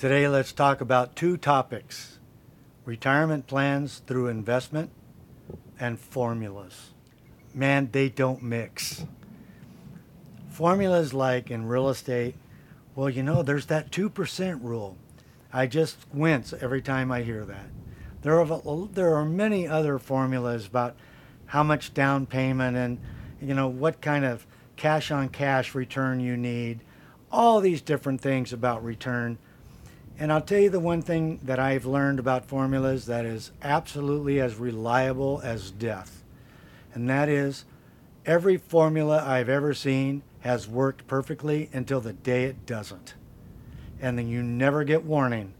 Today, let's talk about two topics retirement plans through investment and formulas. Man, they don't mix. Formulas like in real estate, well, you know, there's that 2% rule. I just wince every time I hear that. There are, there are many other formulas about how much down payment and, you know, what kind of cash on cash return you need, all these different things about return. And I'll tell you the one thing that I've learned about formulas that is absolutely as reliable as death. And that is every formula I've ever seen has worked perfectly until the day it doesn't. And then you never get warning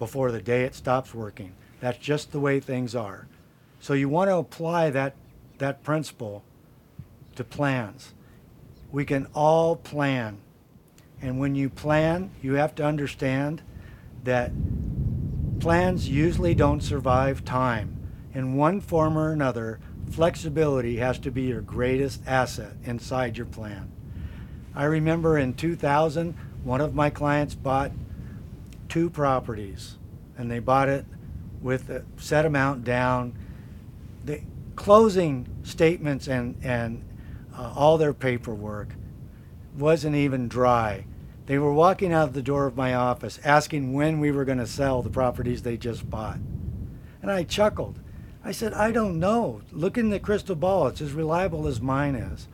before the day it stops working. That's just the way things are. So you want to apply that, that principle to plans. We can all plan. And when you plan, you have to understand that plans usually don't survive time. In one form or another, flexibility has to be your greatest asset inside your plan. I remember in 2000, one of my clients bought two properties and they bought it with a set amount down. The closing statements and, and uh, all their paperwork wasn't even dry. They were walking out the door of my office asking when we were going to sell the properties they just bought. And I chuckled. I said, I don't know. Look in the crystal ball. It's as reliable as mine is.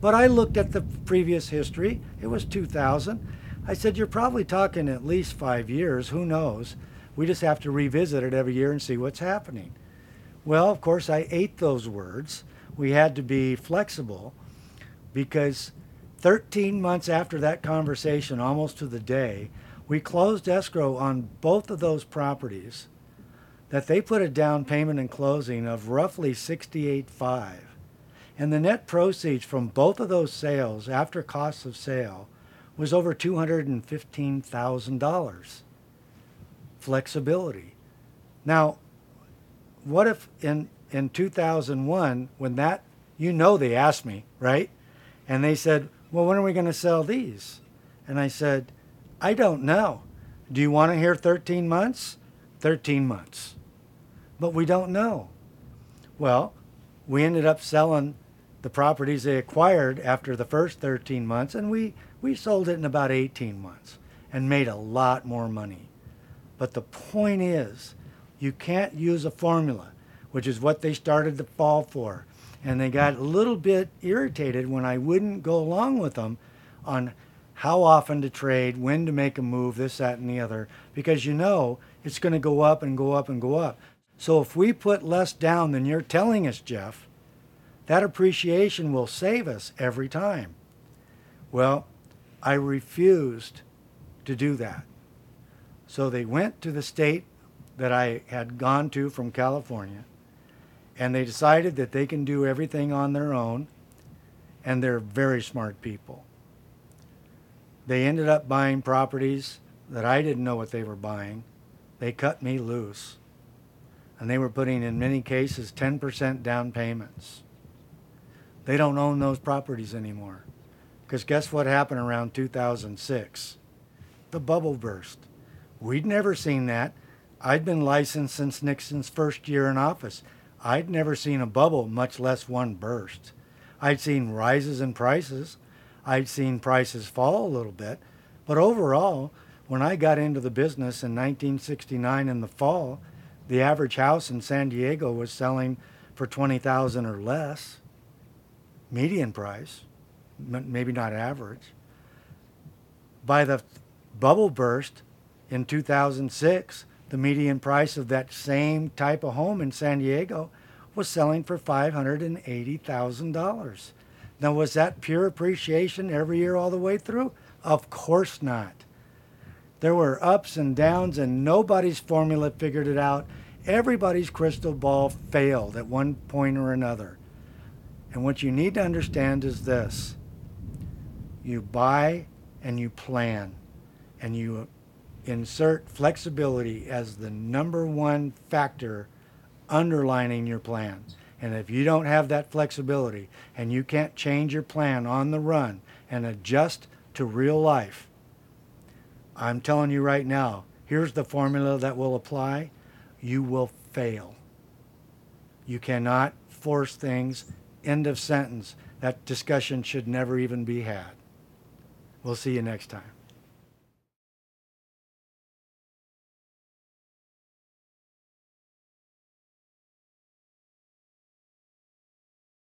But I looked at the previous history. It was 2000. I said, You're probably talking at least five years. Who knows? We just have to revisit it every year and see what's happening. Well, of course, I ate those words. We had to be flexible because 13 months after that conversation, almost to the day, we closed escrow on both of those properties that they put a down payment in closing of roughly 68.5 and the net proceeds from both of those sales after costs of sale was over $215,000 flexibility. Now, what if in in 2001 when that you know they asked me, right? And they said, "Well, when are we going to sell these?" And I said, "I don't know. Do you want to hear 13 months? 13 months." But we don't know. Well, we ended up selling the properties they acquired after the first 13 months and we we sold it in about 18 months and made a lot more money. But the point is, you can't use a formula, which is what they started to fall for. And they got a little bit irritated when I wouldn't go along with them on how often to trade, when to make a move, this, that, and the other, because you know it's going to go up and go up and go up. So if we put less down than you're telling us, Jeff, that appreciation will save us every time. Well, I refused to do that. So they went to the state that I had gone to from California, and they decided that they can do everything on their own, and they're very smart people. They ended up buying properties that I didn't know what they were buying. They cut me loose. And they were putting, in many cases, 10% down payments. They don't own those properties anymore. Because guess what happened around 2006? The bubble burst. We'd never seen that. I'd been licensed since Nixon's first year in office. I'd never seen a bubble, much less one burst. I'd seen rises in prices. I'd seen prices fall a little bit. But overall, when I got into the business in 1969 in the fall, the average house in San Diego was selling for 20,000 or less. Median price, maybe not average. By the bubble burst, in 2006, the median price of that same type of home in San Diego was selling for $580,000. Now, was that pure appreciation every year all the way through? Of course not. There were ups and downs, and nobody's formula figured it out. Everybody's crystal ball failed at one point or another. And what you need to understand is this you buy and you plan, and you insert flexibility as the number one factor underlining your plan. And if you don't have that flexibility and you can't change your plan on the run and adjust to real life, I'm telling you right now, here's the formula that will apply. You will fail. You cannot force things. End of sentence. That discussion should never even be had. We'll see you next time.